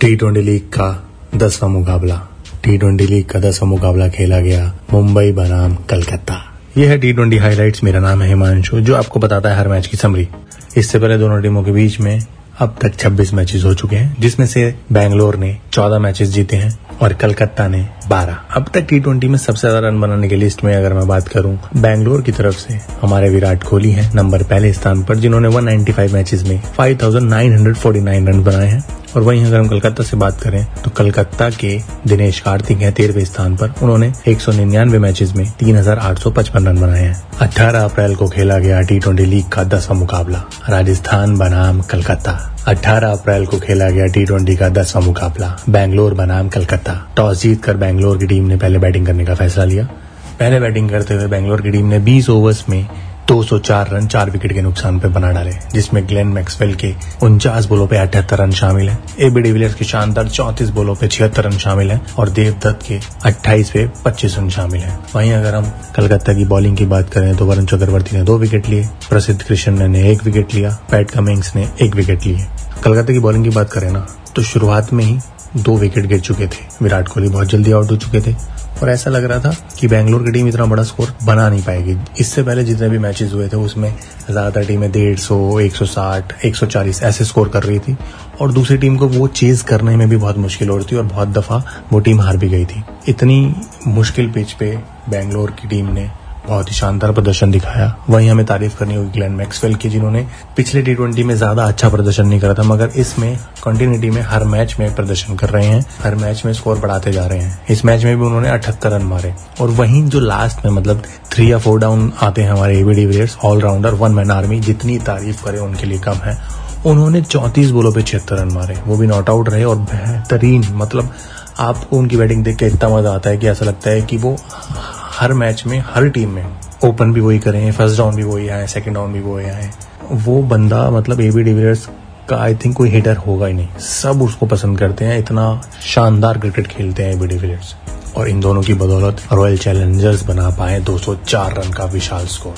T twenty league का दसवां मुकाबला। टी ट्वेंटी लीग का दसवां मुकाबला खेला गया मुंबई बनाम कलकत्ता। यह है टी ट्वेंटी हाईलाइट्स मेरा नाम है हिमांशु जो आपको बताता है हर मैच की समरी इससे पहले दोनों टीमों के बीच में अब तक 26 मैचेस हो चुके हैं जिसमें से बैंगलोर ने 14 मैचेस जीते हैं और कलकत्ता ने 12 अब तक टी ट्वेंटी में सबसे ज़्यादा रन बनाने की लिस्ट में अगर मैं बात करूँ बैंगलोर की तरफ़ से हमारे विराट कोहली हैं नंबर पहले स्थान पर जिन्होंने 195 मैचेस में 5,949 रन बनाए हैं। और वहीं अगर हम कलकत्ता से बात करें तो कलकत्ता के दिनेश कार्तिक हैं तेरहवें स्थान पर। उन्होंने एक मैचेस में तीन हज़ार आठ सौ पचपन रन बनाए हैं। 18 अप्रैल को खेला गया टी ट्वेंटी लीग का दसवां मुकाबला, राजस्थान बनाम कलकत्ता। 18 अप्रैल को खेला गया टी ट्वेंटी का दसवां मुकाबला, बैंगलोर बनाम कलकत्ता। टॉस जीतकर बैंगलोर की टीम ने पहले बैटिंग करने का फैसला लिया। पहले बैटिंग करते हुए बैंगलोर की टीम ने 20 ओवर्स में 204 रन चार विकेट के नुकसान पर बना डाले, जिसमें ग्लेन मैक्सवेल के उनचास बोलों पे अठहत्तर रन शामिल हैं। एबी डिविलियर्स के शानदार चौंतीस बोलों पे छिहत्तर रन शामिल हैं और देवदत्त के 28 पे 25 रन शामिल हैं। वहीं अगर हम कलकत्ता की बॉलिंग की बात करें तो वरुण चक्रवर्ती ने दो विकेट लिए, प्रसिद्ध कृष्ण ने एक विकेट लिया, पैट कमिंग्स ने एक विकेट लिए। कलकत्ता की बॉलिंग की बात करें ना तो शुरुआत में ही दो विकेट गिर चुके थे, विराट कोहली बहुत जल्दी आउट हो चुके थे। और ऐसा लग रहा था कि बैंगलोर की टीम इतना बड़ा स्कोर बना नहीं पाएगी। इससे पहले जितने भी मैचेस हुए थे, उसमें ज़्यादातर टीमें डेढ़ सौ, एक सौ साठ, एक सौ चालीस ऐसे स्कोर कर रही थी। और दूसरी टीम को वो चेज करने में भी बहुत मुश्किल हो रही थी और बहुत दफ़ा वो टीम हार भी गई थी। इतनी मुश्किल पिच पे बैंगलोर की टीम ने बहुत ही शानदार प्रदर्शन दिखाया। वहीं हमें तारीफ़ करनी होगी ग्लैन मैक्सवेल की, जिन्होंने पिछले टी ट्वेंटी में ज़्यादा अच्छा प्रदर्शन नहीं करा था, मगर इसमें कंटिन्यूटी में हर मैच में प्रदर्शन कर रहे हैं, हर मैच में स्कोर बढ़ाते जा रहे हैं। इस मैच में भी उन्होंने अठहत्तर रन मारे। और वहीं जो लास्ट में मतलब थ्री या फोर डाउन आते हैं हमारे AB de Villiers all rounder one man army जितनी तारीफ़ करे उनके लिए कम है। उन्होंने चौंतीस बोलों पे छिहत्तर रन मारे। वो भी नॉट आउट रहे और बेहतरीन मतलब आपको उनकी बैटिंग देख के इतना मज़ा आता है कि ऐसा लगता है कि वो हर मैच में, हर टीम में ओपन भी वही करें फ़र्स्ट डाउन भी वही आए सेकंड डाउन भी वही आए। वो बंदा मतलब एबी डिविलियर्स का आई थिंक कोई हिटर होगा ही नहीं। सब उसको पसंद करते हैं, इतना शानदार क्रिकेट खेलते हैं एबी डिविलियर्स और इन दोनों की बदौलत रॉयल चैलेंजर्स बना पाए 204 रन का विशाल स्कोर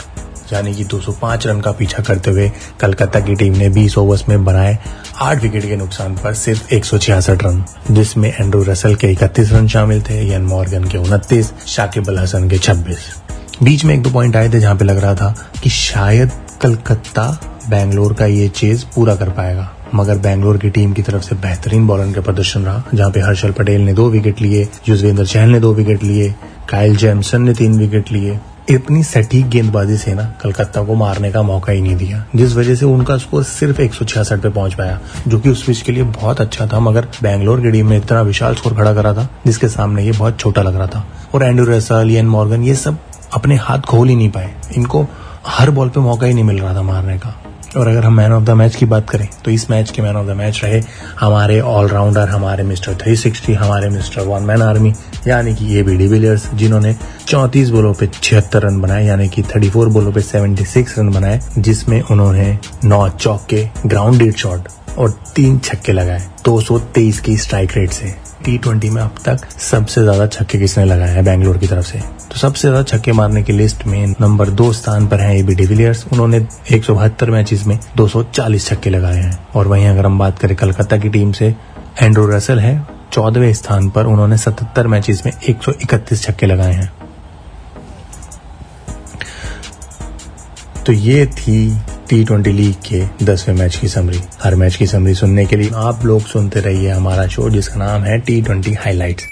यानी कि 205 रन का पीछा करते हुए कलकत्ता की टीम ने 20 ओवर्स में बनाए आठ विकेट के नुकसान पर सिर्फ़ एक सौ छियासठ रन। जिसमें एंड्रू रसल के इकतीस रन शामिल थे, यन मॉर्गन के उनतीस, शाकिब अल हसन के 26 बीच में एक दो पॉइंट आए थे जहाँ पे लग रहा था कि शायद कलकत्ता बैंगलोर का ये चेज पूरा कर पाएगा। मगर बैंगलोर की टीम की तरफ़ से बेहतरीन बॉलर का प्रदर्शन रहा, जहाँ पे हर्षल पटेल ने दो विकेट लिए, युजवेंद्र चहल ने दो विकेट लिए कायल जैमसन ने तीन विकेट लिए इतनी सटीक गेंदबाजी से ना कलकत्ता को मारने का मौका ही नहीं दिया, जिस वजह से उनका स्कोर सिर्फ़ एक सौ छियासठ पे पहुँच पाया, जो कि उस पिच के लिए बहुत अच्छा था, मगर बैंगलोर की टीम ने इतना विशाल स्कोर खड़ा करा था, जिसके सामने ये बहुत छोटा लग रहा था। और एंड्रू रेसल एन मॉर्गन ये सब अपने हाथ खोल ही नहीं पाए। इनको हर बॉल पे मौका ही नहीं मिल रहा था मारने का। और अगर हम मैन ऑफ़ द मैच की बात करें तो इस मैच के मैन ऑफ़ द मैच रहे हमारे ऑलराउंडर हमारे मिस्टर 360 हमारे मिस्टर वन मैन आर्मी यानी कि ये बी डिविलियर्स जिन्होंने 34 बोलों पे छिहत्तर रन बनाए, यानी कि 34 बोलों पे 76 रन बनाए, जिसमें उन्होंने नौ चौके ग्राउंड शॉट और तीन छक्के लगाए 223 की स्ट्राइक रेट से। टी ट्वेंटी में अब तक सबसे ज़्यादा छक्के किसने लगाए हैं बैंगलोर की तरफ़ से? तो सबसे ज़्यादा छक्के मारने की लिस्ट में नंबर दो स्थान पर है एबी डिविलियर्स उन्होंने एक मैचेस में 240 छक्के लगाए हैं। और वहीं अगर हम बात करें कलकत्ता की टीम से एंड्रो रसल है। चौदहवें स्थान पर उन्होंने 77 मैचेस में 131 छक्के लगाए हैं। तो ये थी टी ट्वेंटी लीग के दसवें मैच की समरी हर मैच की समरी सुनने के लिए आप लोग सुनते रहिए हमारा शो जिसका नाम है टी ट्वेंटी हाईलाइट्स